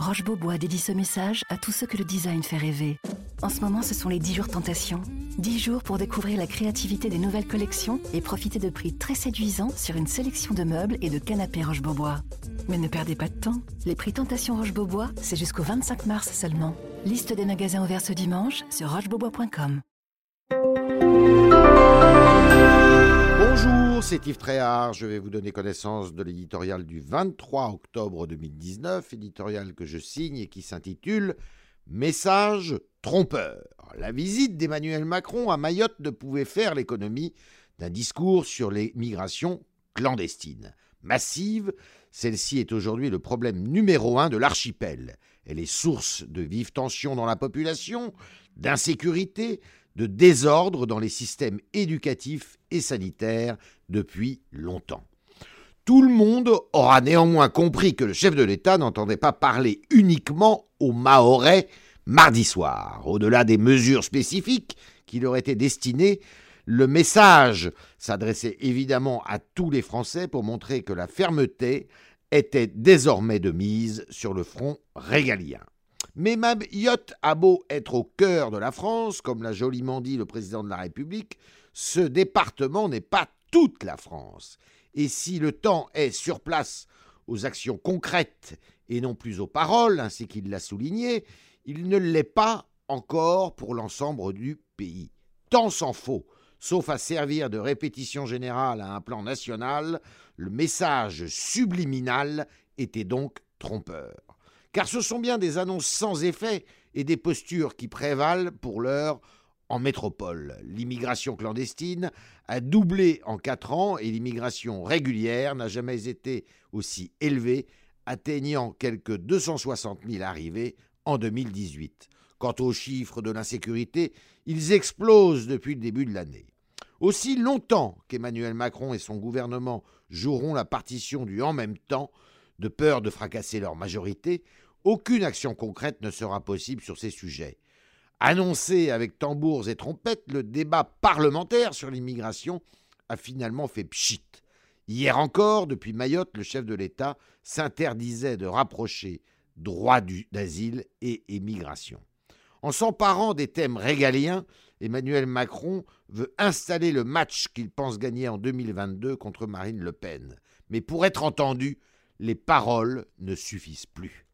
Roche Beaubois dédie ce message à tous ceux que le design fait rêver. En ce moment, ce sont les 10 jours tentation. 10 jours pour découvrir la créativité des nouvelles collections et profiter de prix très séduisants sur une sélection de meubles et de canapés Roche Beaubois. Mais ne perdez pas de temps. Les prix Tentation Roche Beaubois, c'est jusqu'au 25 mars seulement. Liste des magasins ouverts ce dimanche sur rochebeaubois.com. c'est Yves Tréhard. Je vais vous donner connaissance de l'éditorial du 23 octobre 2019, éditorial que je signe et qui s'intitule Message trompeur. La visite d'Emmanuel Macron à Mayotte ne pouvait faire l'économie d'un discours sur les migrations clandestines. Massive, celle-ci est aujourd'hui le problème numéro un de l'archipel. Elle est source de vives tensions dans la population, d'insécurité, de désordre dans les systèmes éducatifs et sanitaires depuis longtemps. Tout le monde aura néanmoins compris que le chef de l'État n'entendait pas parler uniquement aux Mahorais mardi soir. Au-delà des mesures spécifiques qui leur étaient destinées, le message s'adressait évidemment à tous les Français pour montrer que la fermeté était désormais de mise sur le front régalien. Mais Mayotte a beau être au cœur de la France, comme l'a joliment dit le président de la République, ce département n'est pas toute la France. Et si le temps est sur place aux actions concrètes et non plus aux paroles, ainsi qu'il l'a souligné, il ne l'est pas encore pour l'ensemble du pays. Tant s'en faut, sauf à servir de répétition générale à un plan national, le message subliminal était donc trompeur. Car ce sont bien des annonces sans effet et des postures qui prévalent pour l'heure en métropole. L'immigration clandestine a doublé en quatre ans et l'immigration régulière n'a jamais été aussi élevée, atteignant quelques 260 000 arrivées en 2018. Quant aux chiffres de l'insécurité, ils explosent depuis le début de l'année. Aussi longtemps qu'Emmanuel Macron et son gouvernement joueront la partition du en même temps, de peur de fracasser leur majorité, aucune action concrète ne sera possible sur ces sujets. Annoncé avec tambours et trompettes, le débat parlementaire sur l'immigration a finalement fait pchit. Hier encore, depuis Mayotte, le chef de l'État s'interdisait de rapprocher droit d'asile et immigration. En s'emparant des thèmes régaliens, Emmanuel Macron veut installer le match qu'il pense gagner en 2022 contre Marine Le Pen. Mais pour être entendu, les paroles ne suffisent plus.